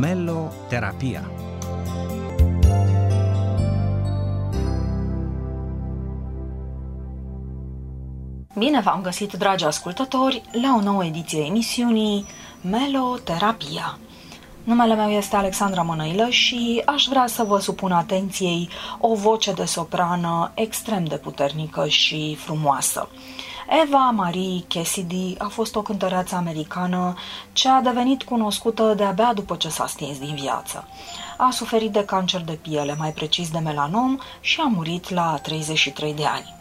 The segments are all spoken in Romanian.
Meloterapia Bine v-am găsit, dragi ascultători, la o nouă ediție a emisiunii Meloterapia. Numele meu este Alexandra Mănăilă și aș vrea să vă supun atenției o voce de soprană extrem de puternică și frumoasă. Eva Marie Cassidy a fost o cântăreață americană ce a devenit cunoscută de-abia după ce s-a stins din viață. A suferit de cancer de piele, mai precis de melanom, și a murit la 33 de ani.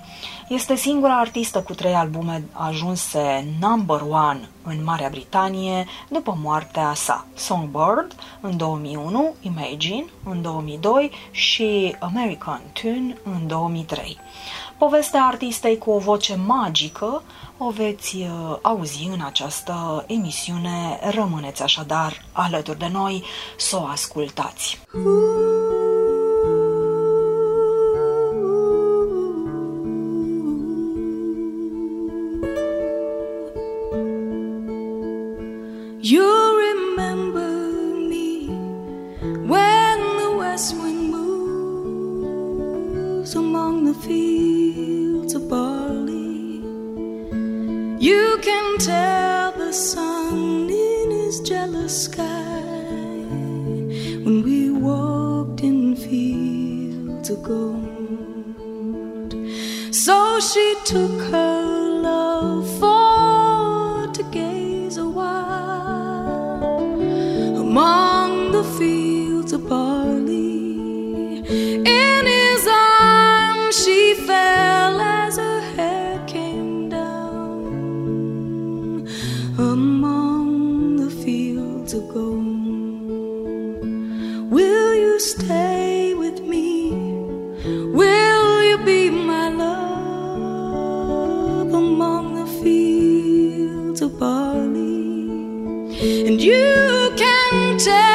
Este singura artistă cu trei albume ajunse number one în Marea Britanie după moartea sa. Songbird în 2001, Imagine în 2002 și American Tune în 2003. Povestea artistei cu o voce magică o veți uh, auzi în această emisiune. Rămâneți așadar alături de noi să o ascultați. You remember me when the west wind moves among the fields. You can tell the sun in his jealous sky when we walked in fields of gold. So she took her love for to gaze awhile among the fields. you can tell.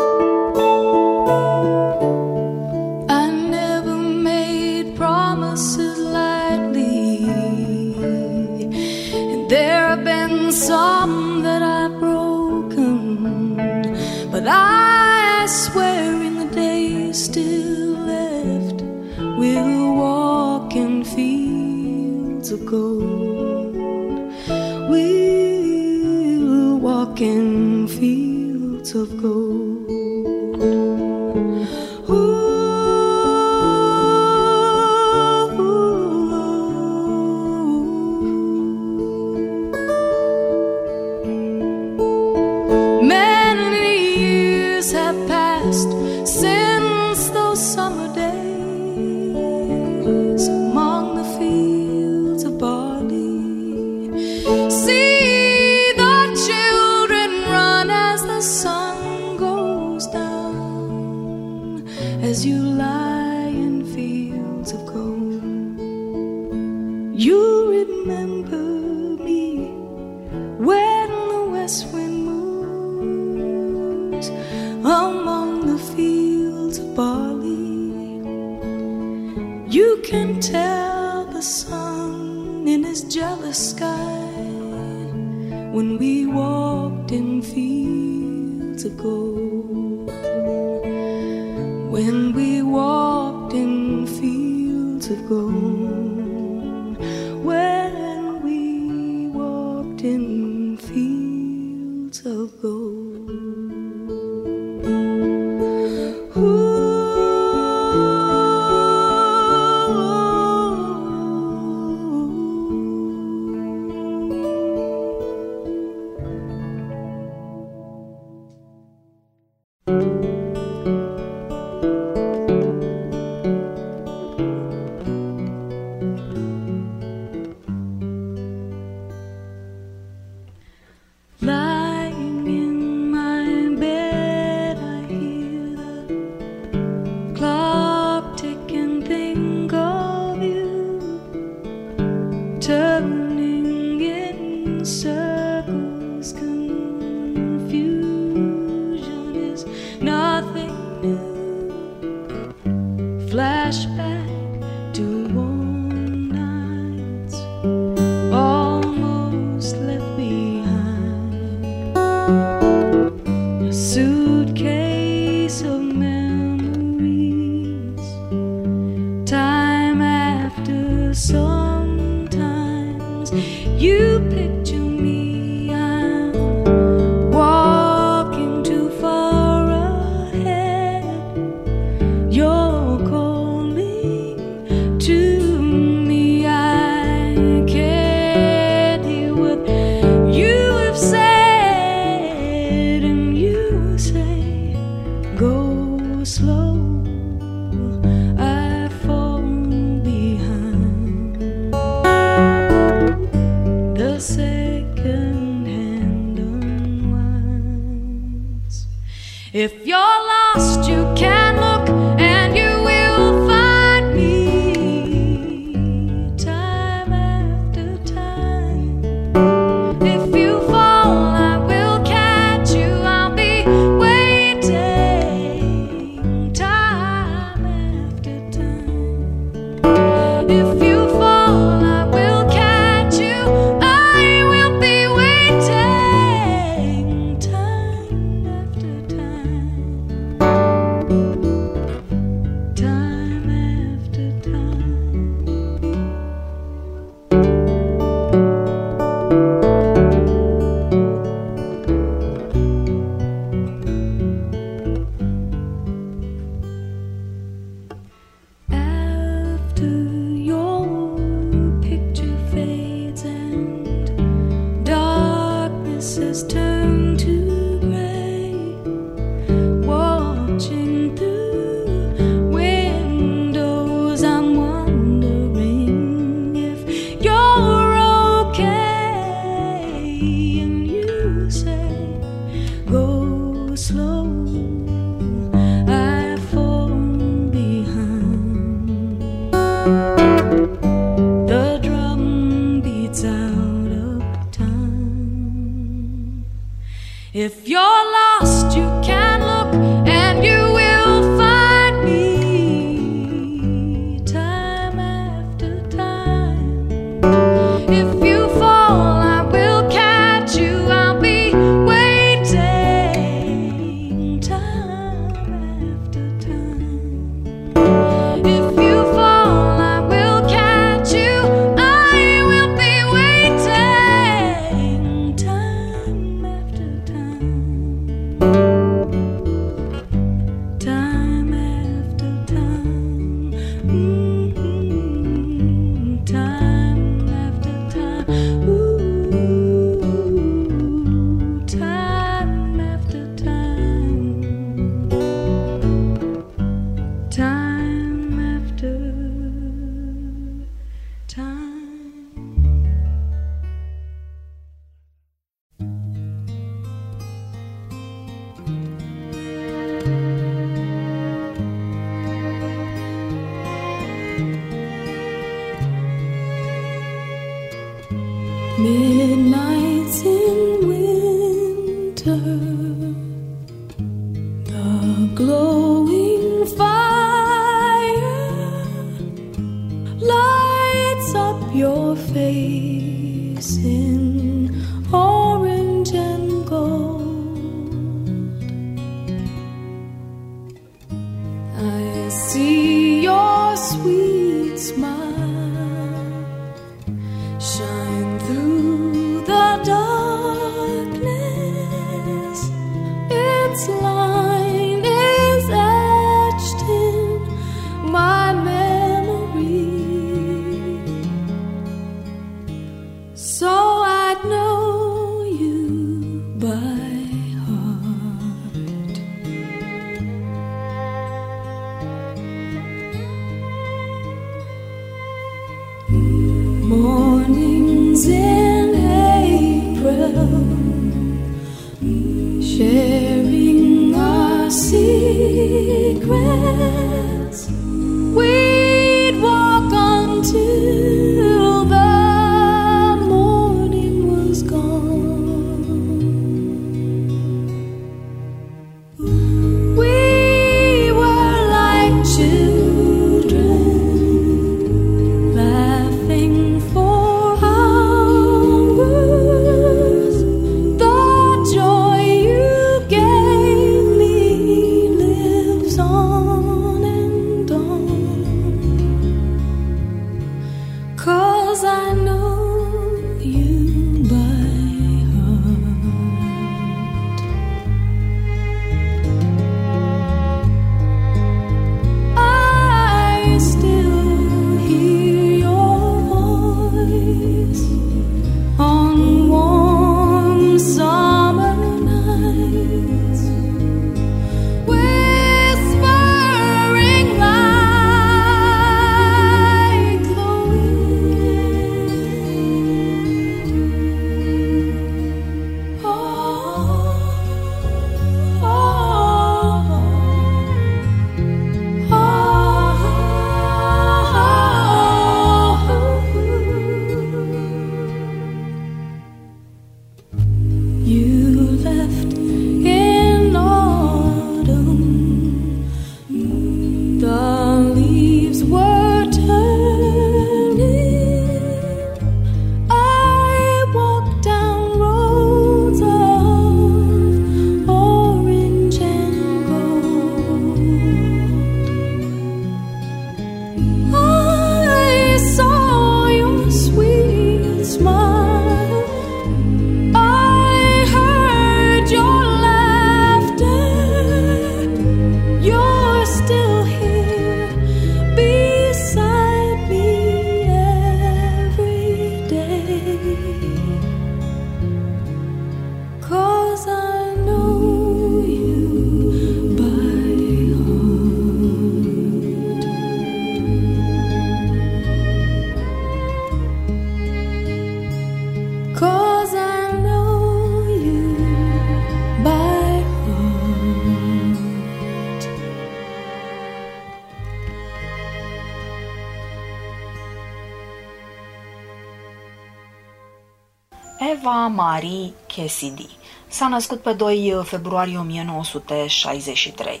Eva Marie Cassidy s-a născut pe 2 februarie 1963.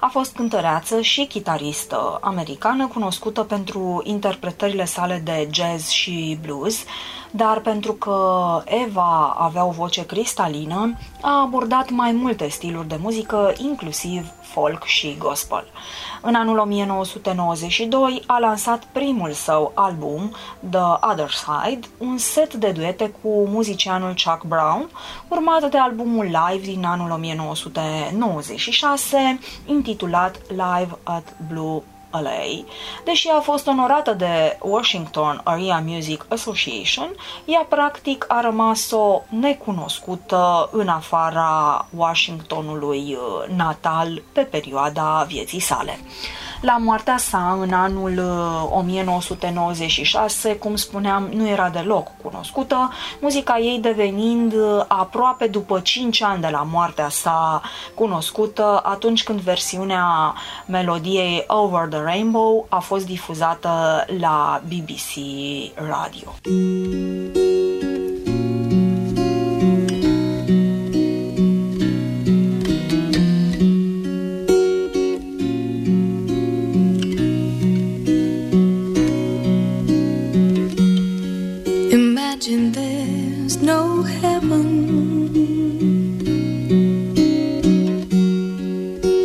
A fost cântăreață și chitaristă americană cunoscută pentru interpretările sale de jazz și blues, dar pentru că Eva avea o voce cristalină, a abordat mai multe stiluri de muzică, inclusiv folk și gospel. În anul 1992 a lansat primul său album, The Other Side, un set de duete cu muzicianul Chuck Brown, urmat de albumul live din anul 1996, intitulat Live at Blue LA. Deși a fost onorată de Washington Area Music Association, ea practic a rămas-o necunoscută în afara Washingtonului uh, natal pe perioada vieții sale. La moartea sa, în anul uh, 1996, cum spuneam, nu era deloc cunoscută, muzica ei devenind uh, aproape după 5 ani de la moartea sa cunoscută, atunci când versiunea melodiei Over the Rainbow a fost difuzată la BBC Radio.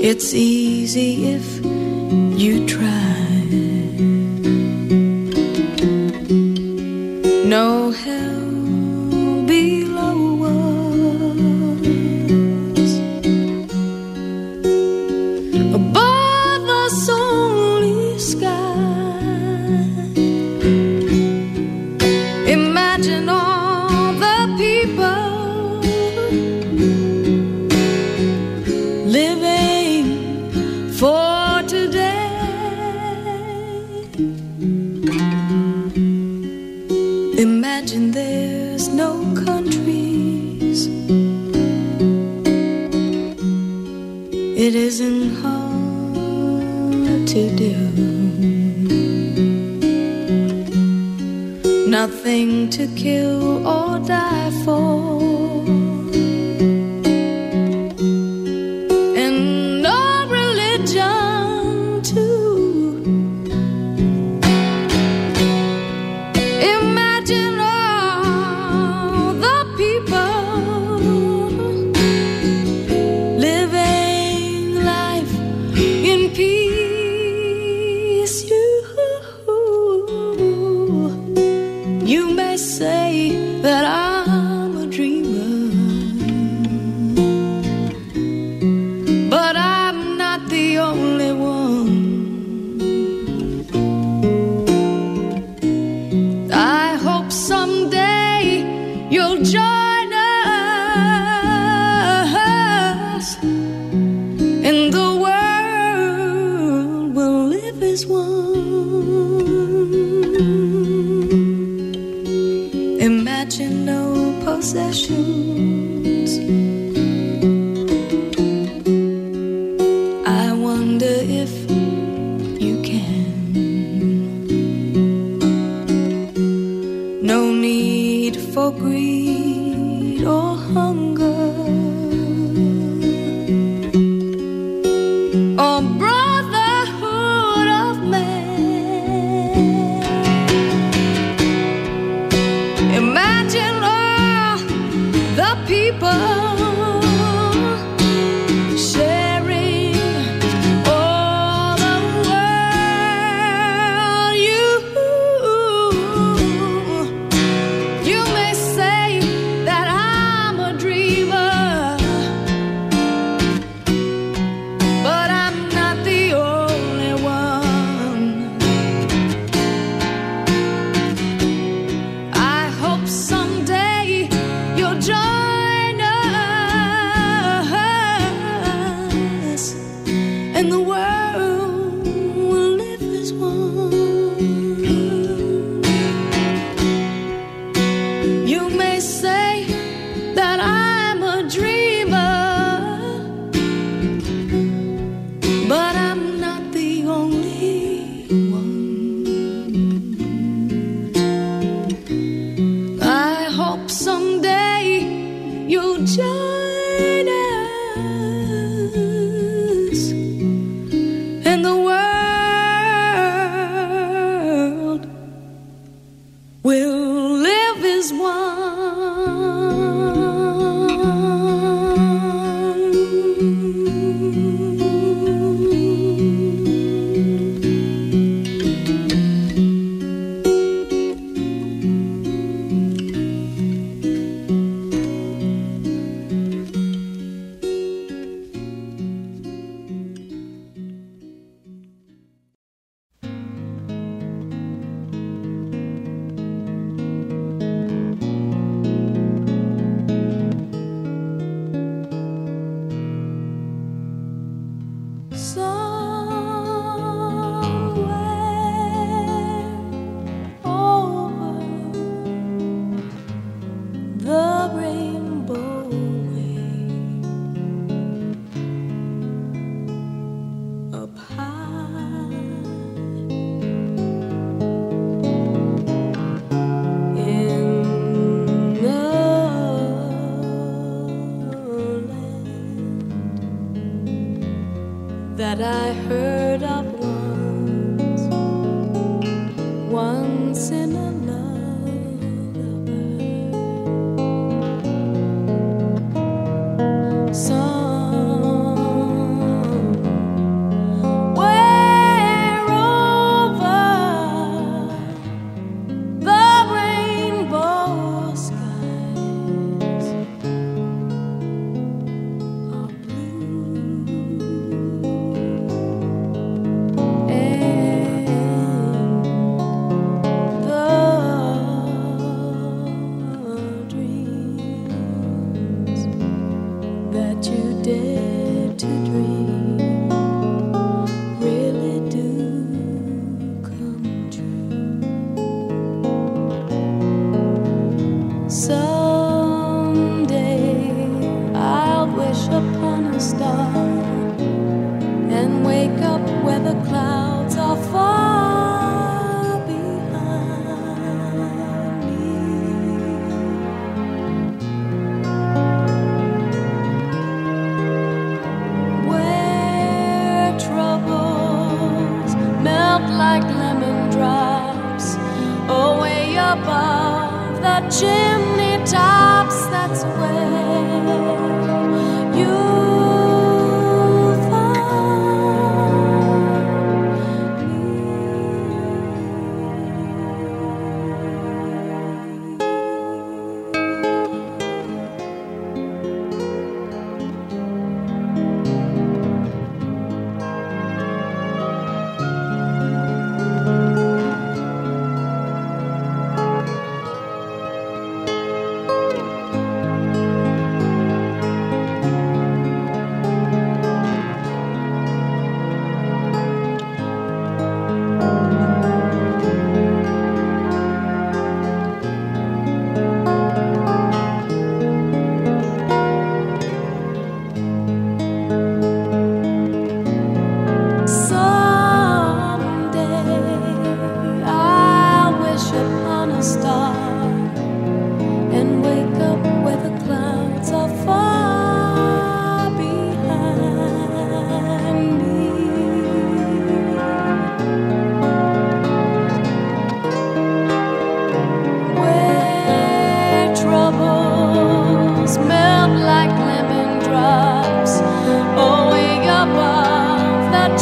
It's easy if you try. No hell to kill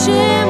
shame.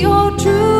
your truth.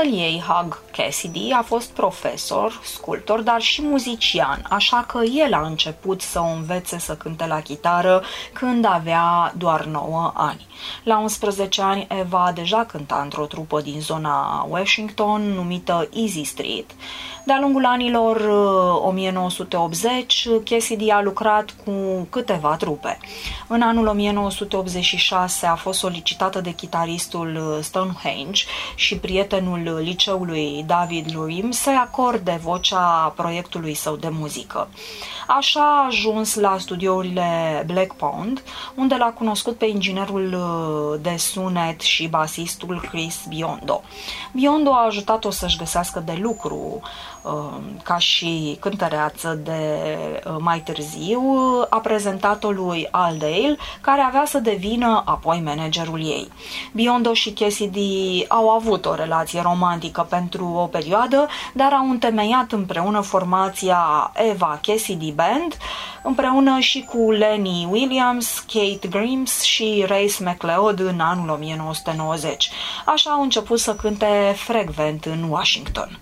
Tatăl ei, Hug Cassidy, a fost profesor, sculptor, dar și muzician, așa că el a început să o învețe să cânte la chitară când avea doar 9 ani. La 11 ani, Eva deja cânta într-o trupă din zona Washington numită Easy Street. De-a lungul anilor uh, 1980, Cassidy a lucrat cu câteva trupe. În anul 1986 a fost solicitată de chitaristul uh, Stonehenge și prietenul liceului David Lurim să-i acorde vocea proiectului său de muzică. Așa a ajuns la studiourile Black Pond, unde l-a cunoscut pe inginerul uh, de sunet și basistul Chris Biondo. Biondo a ajutat-o să-și găsească de lucru uh, ca și cântăreață de uh, mai târziu, a prezentat-o lui Al Dale, care avea să devină apoi managerul ei. Biondo și Cassidy au avut o relație romantică pentru o perioadă, dar au întemeiat împreună formația Eva Cassidy Band, împreună și cu Lenny Williams, Kate Grimes și Race McLeod în anul 1990. Așa au început să cânte frecvent în Washington.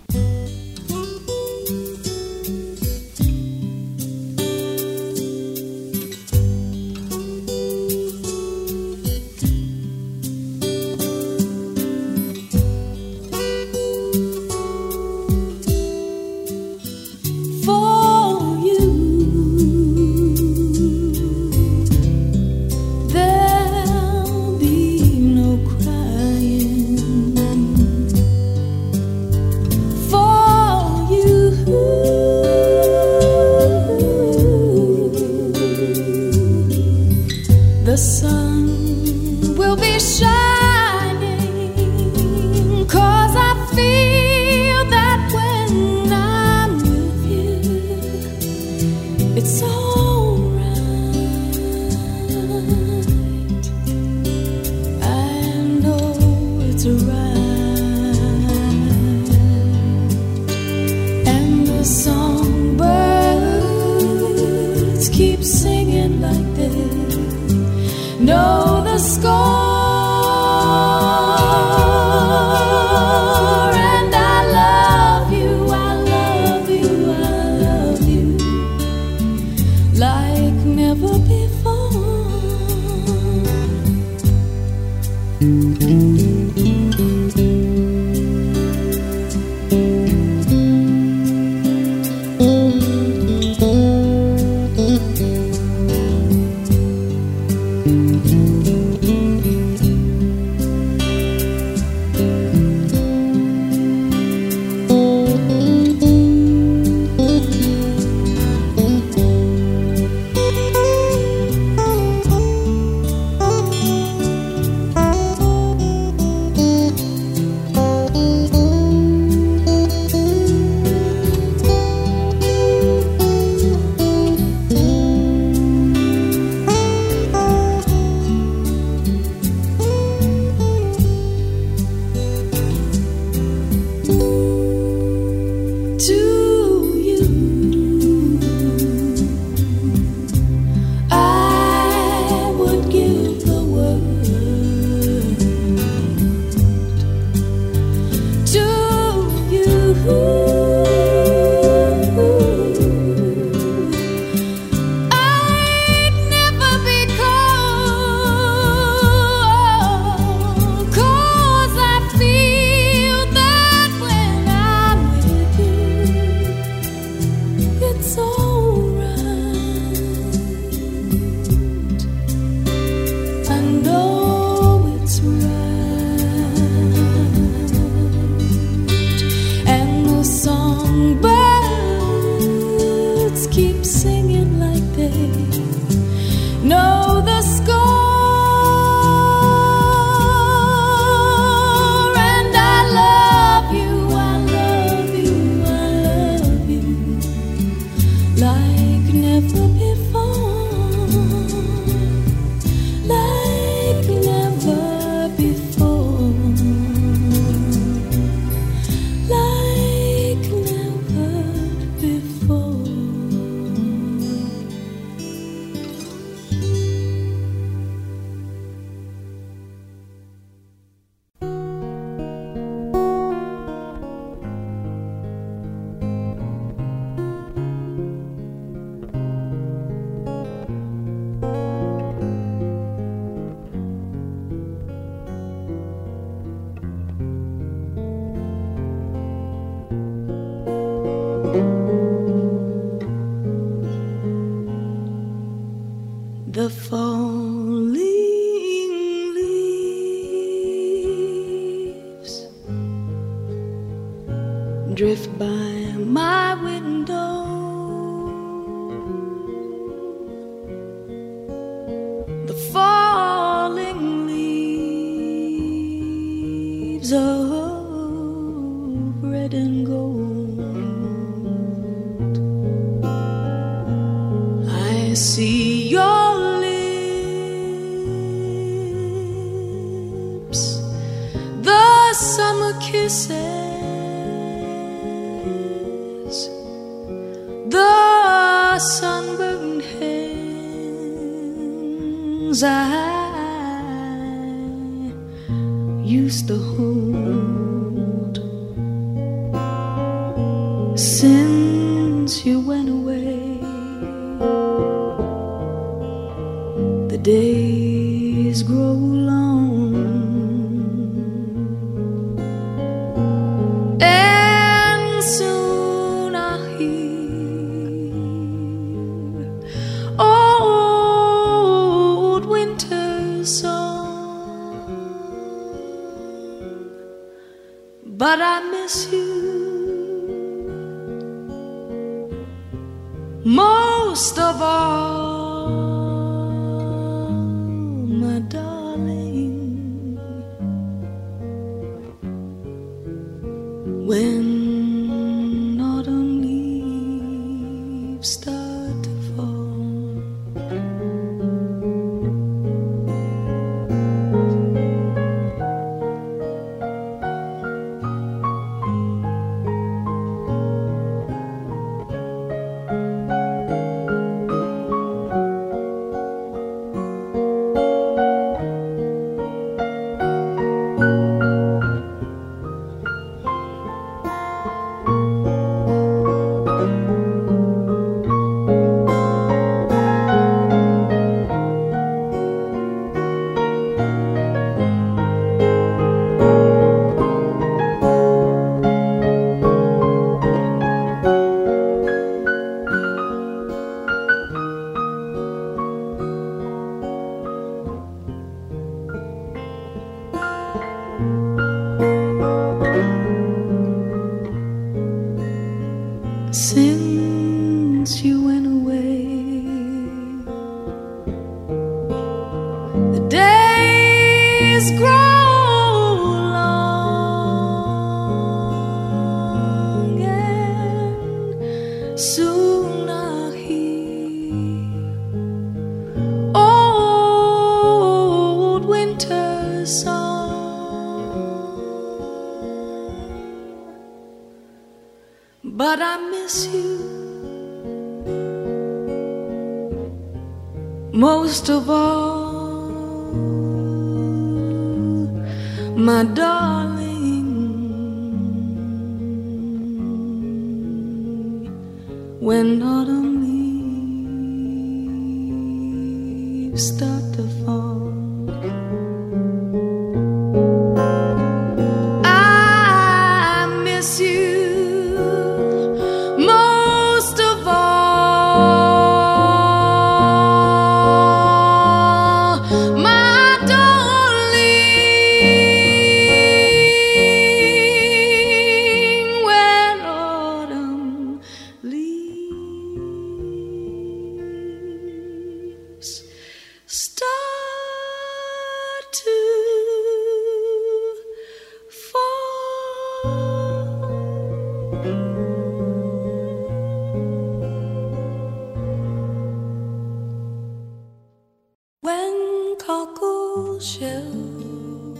shells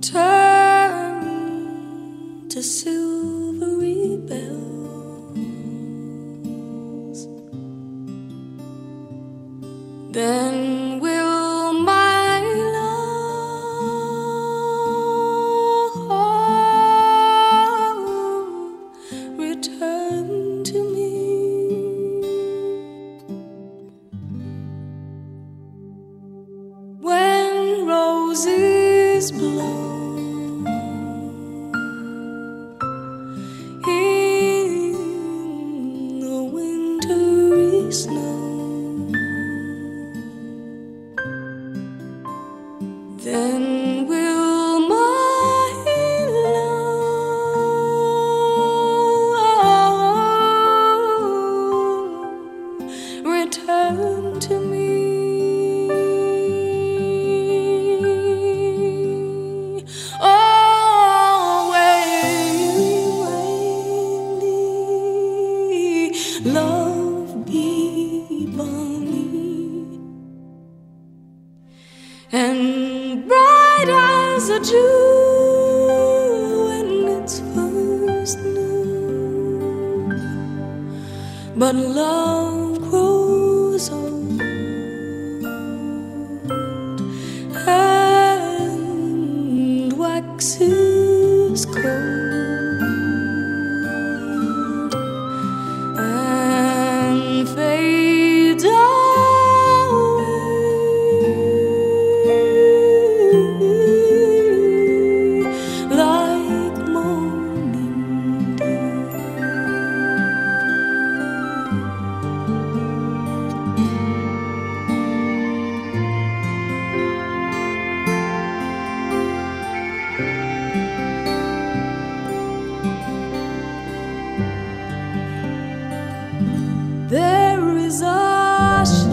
turn to soup. exhaustion.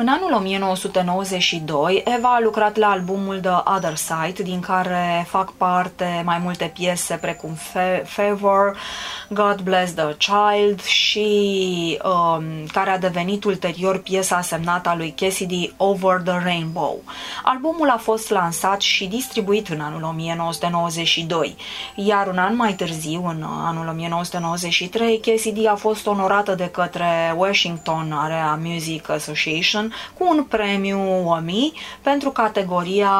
În anul 1992, Eva a lucrat la albumul The Other Side, din care fac parte mai multe piese precum Fa- Favor, God Bless the Child și um, care a devenit ulterior piesa semnată a lui Cassidy Over the Rainbow. Albumul a fost lansat și distribuit în anul 1992, iar un an mai târziu, în anul 1993, Cassidy a fost onorată de către Washington Area Music Association American cu un premiu Emmy pentru categoria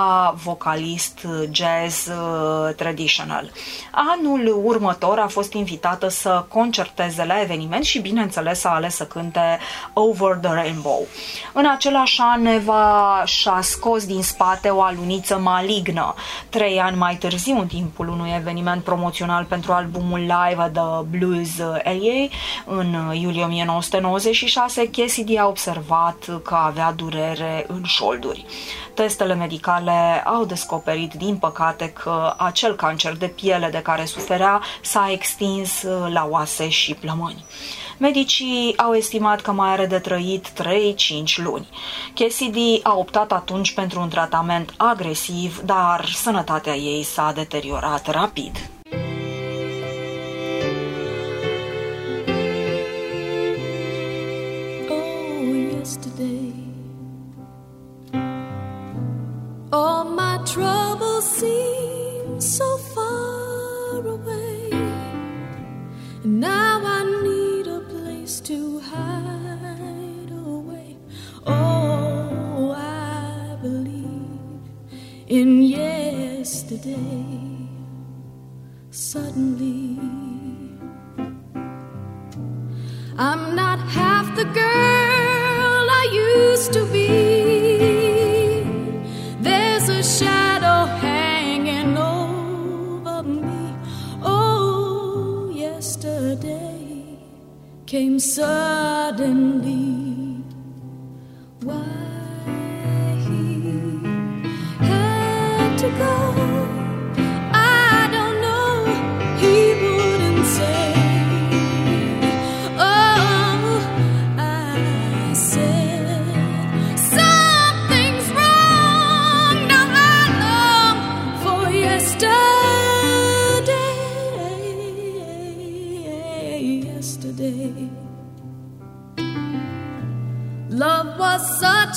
vocalist jazz uh, traditional. Anul următor a fost invitată să concerteze la eveniment și bineînțeles a ales să cânte Over the Rainbow. În același an Eva și-a scos din spate o aluniță malignă. Trei ani mai târziu, în timpul unui eveniment promoțional pentru albumul live The Blues LA, în iulie 1996, Cassidy a observat că avea durere în șolduri. Testele medicale au descoperit, din păcate, că acel cancer de piele de care suferea s-a extins la oase și plămâni. Medicii au estimat că mai are de trăit 3-5 luni. Cassidy a optat atunci pentru un tratament agresiv, dar sănătatea ei s-a deteriorat rapid. All my troubles seem so far away, and now I need a place to hide away. Oh, I believe in yesterday. Suddenly. I'm not half the girl I used to be. Yesterday came suddenly. Why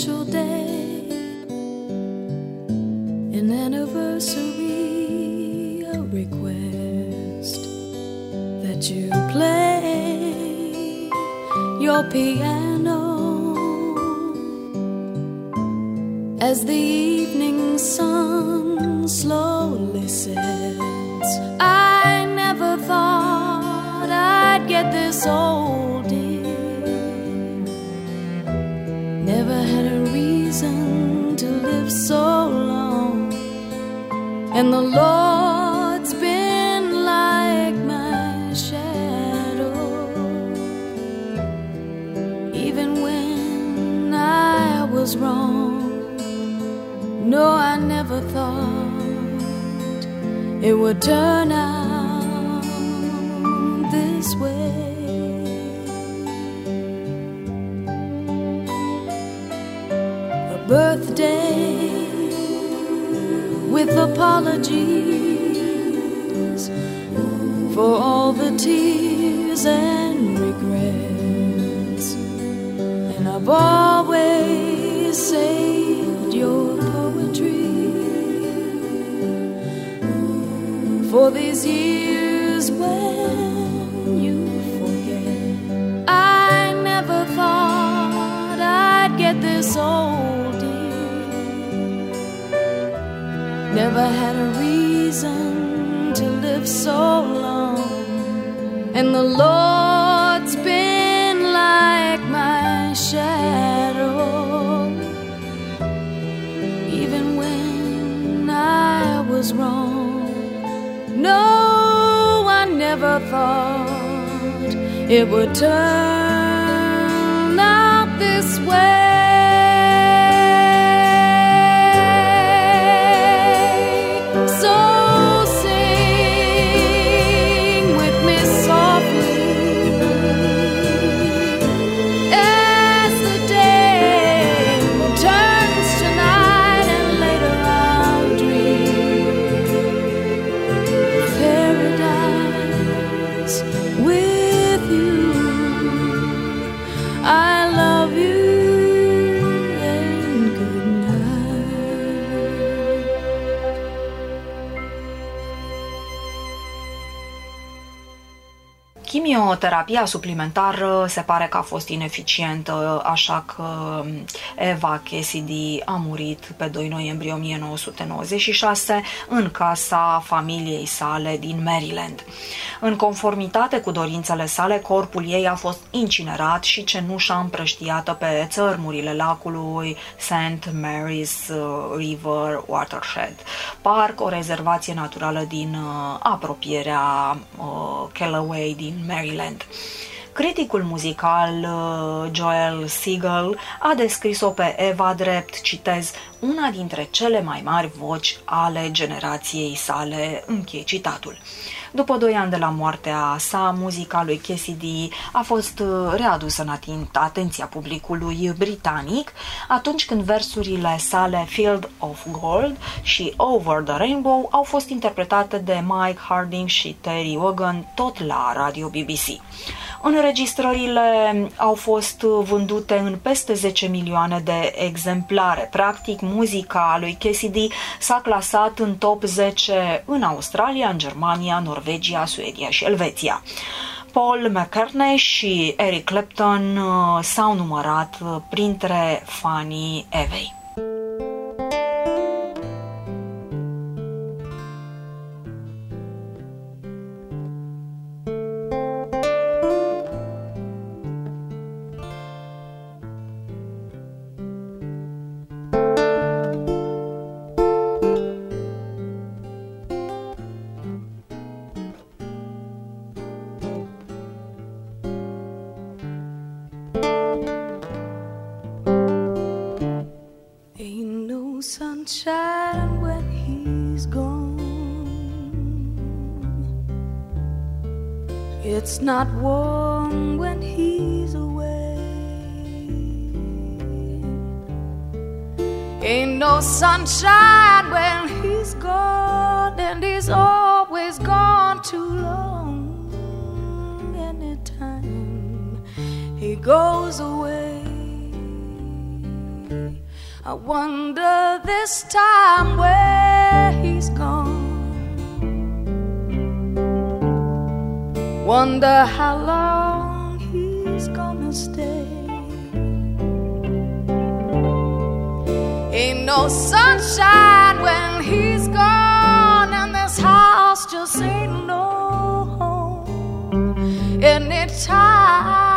Special day, with apologies for all the tears and regrets. And I've always saved your poetry for these years when you forget. I never thought I'd get this old, Never had a reason to live so long. And the Lord's been like my shadow. Even when I was wrong. No, I never thought it would turn out this way. Chimioterapia suplimentară se pare că a fost ineficientă, așa că Eva Cassidy a murit pe 2 noiembrie 1996 în casa familiei sale din Maryland. În conformitate cu dorințele sale, corpul ei a fost incinerat și cenușa împrăștiată pe țărmurile lacului St. Mary's uh, River Watershed, parc, o rezervație naturală din uh, apropierea uh, Callaway din Maryland. Criticul muzical uh, Joel Siegel a descris-o pe Eva drept, citez, una dintre cele mai mari voci ale generației sale, închei citatul. După doi ani de la moartea sa, muzica lui Cassidy a fost uh, readusă în atin- atenția publicului britanic atunci când versurile sale Field of Gold și Over the Rainbow au fost interpretate de Mike Harding și Terry Wogan tot la Radio BBC. Înregistrările au fost vândute în peste 10 milioane de exemplare. Practic, muzica lui Cassidy s-a clasat în top 10 în Australia, în Germania, Norvegia, Suedia și Elveția. Paul McCartney și Eric Clapton uh, s-au numărat uh, printre fanii Evei. Not warm when he's away. Ain't no sunshine when he's gone, and he's always gone too long. Anytime he goes away. I wonder this time where Wonder how long he's gonna stay. Ain't no sunshine when he's gone, and this house just ain't no home. Anytime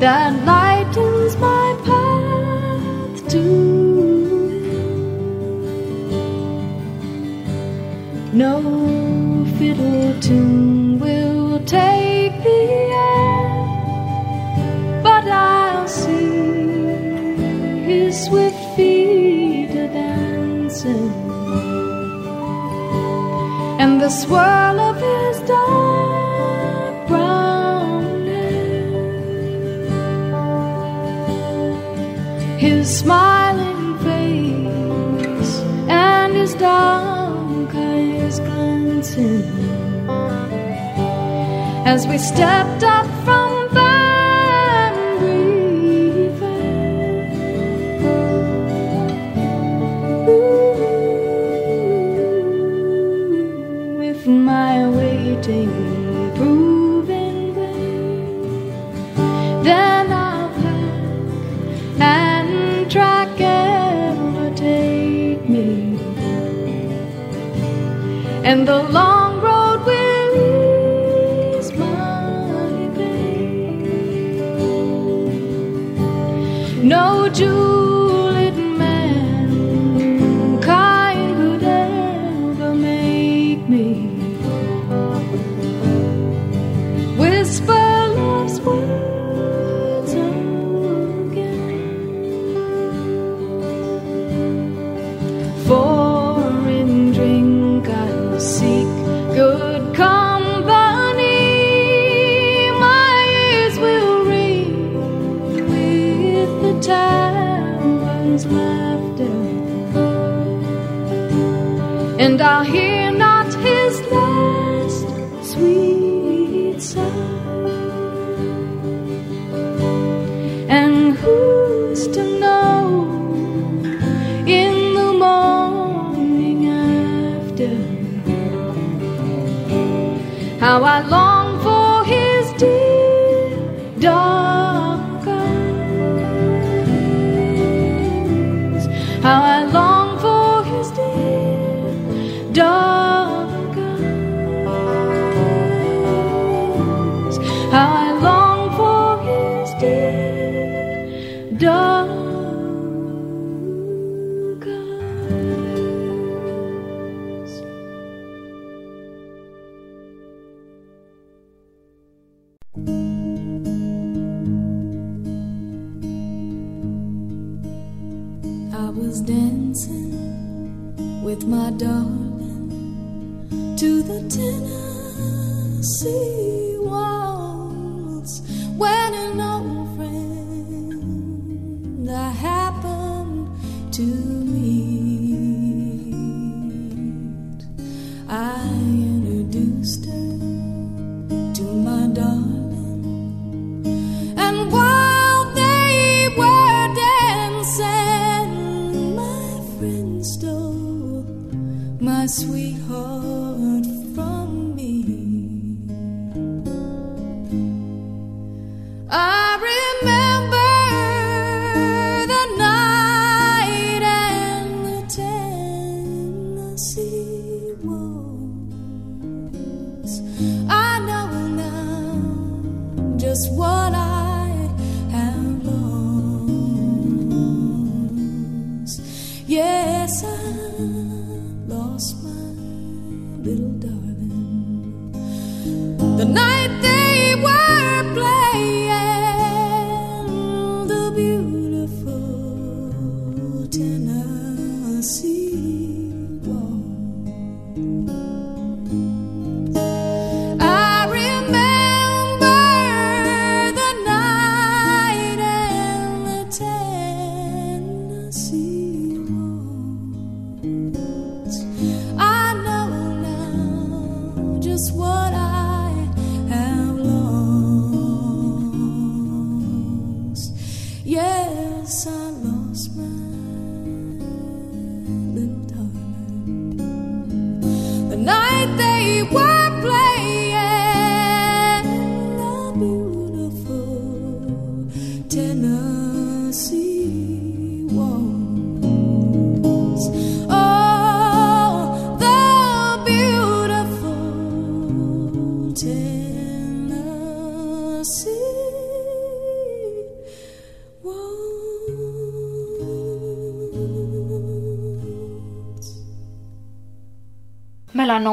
that life. as we stepped up from Van with my waiting proving vain, then I'll pack and track and take me. And the long I long.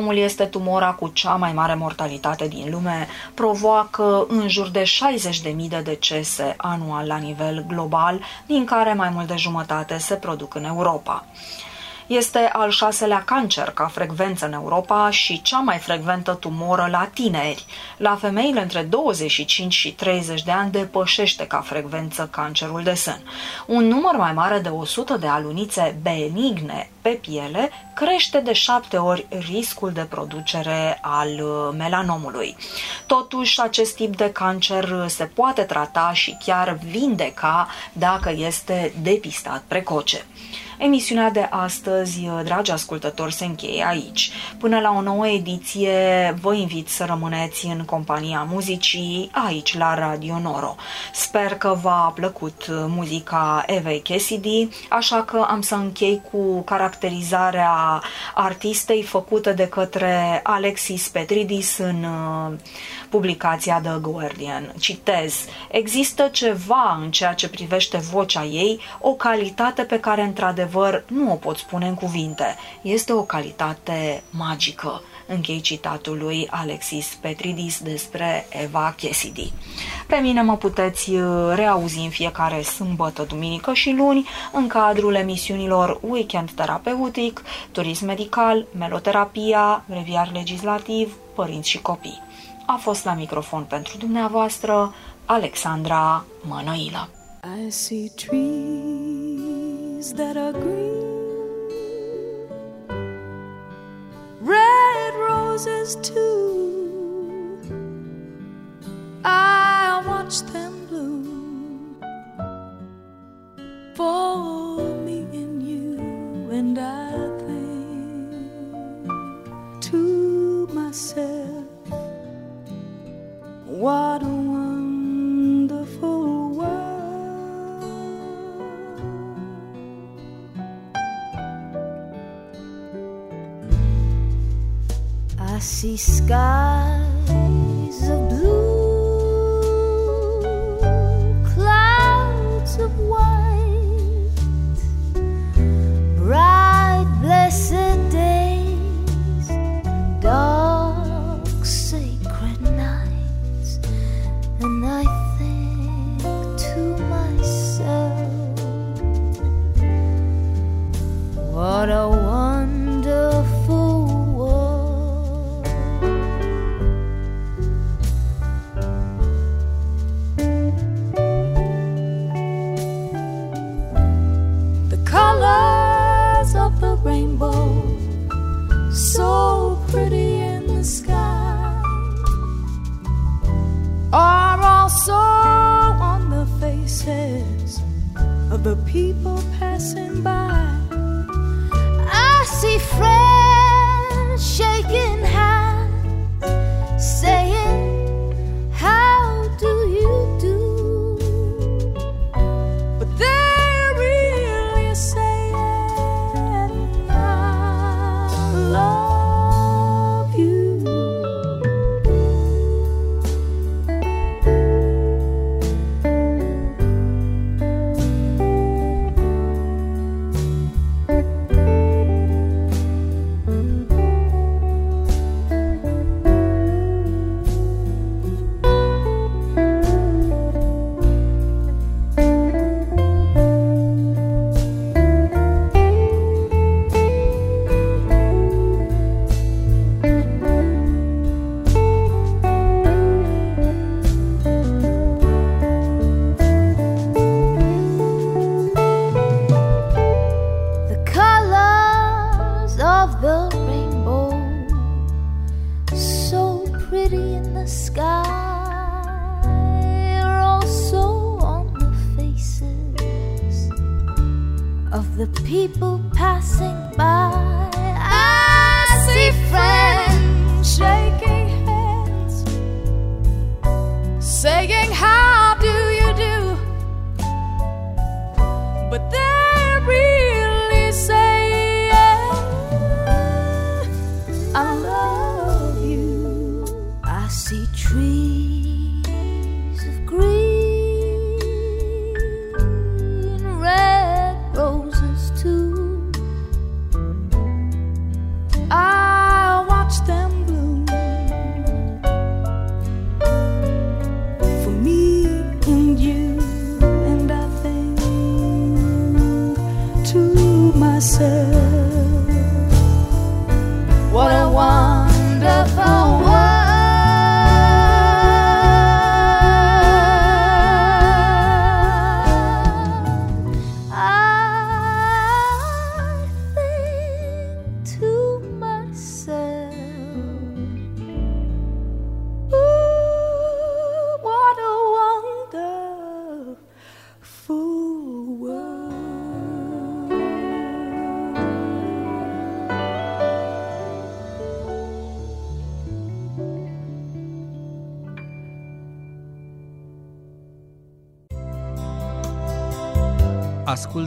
Melanomul este tumora cu cea mai mare mortalitate din lume, provoacă în jur de 60.000 de decese anual la nivel global, din care mai mult de jumătate se produc în Europa. Este al șaselea cancer ca frecvență în Europa și cea mai frecventă tumoră la tineri. La femeile între 25 și 30 de ani depășește ca frecvență cancerul de sân. Un număr mai mare de 100 de alunițe benigne pe piele crește de șapte ori riscul de producere al uh, melanomului. Totuși, acest tip de cancer se poate trata și chiar vindeca dacă este depistat precoce. Emisiunea de astăzi, dragi ascultători, se încheie aici. Până la o nouă ediție, vă invit să rămâneți în compania muzicii aici la Radio Noro. Sper că v-a plăcut muzica Evei Cassidy, așa că am să închei cu caracterizarea artistei făcută de către Alexis Petridis în uh, publicația The Guardian. Citez, există ceva în ceea ce privește vocea ei, o calitate pe care într-adevăr nu o pot spune în cuvinte. Este o calitate magică. Închei citatul lui Alexis Petridis despre Eva Cassidy. Pe mine mă puteți uh, reauzi în fiecare sâmbătă, duminică și luni în cadrul emisiunilor Weekend Terapeutic, Turism Medical, Meloterapia, Breviar Legislativ, Părinți și Copii. A fost la microfon pentru dumneavoastră Alexandra Mănăilă. I see trees that are green, red roses too. I watch them bloom for me and you, and I think to myself, what a see skies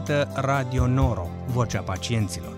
Ascultă Radio Noro, vocea pacienților.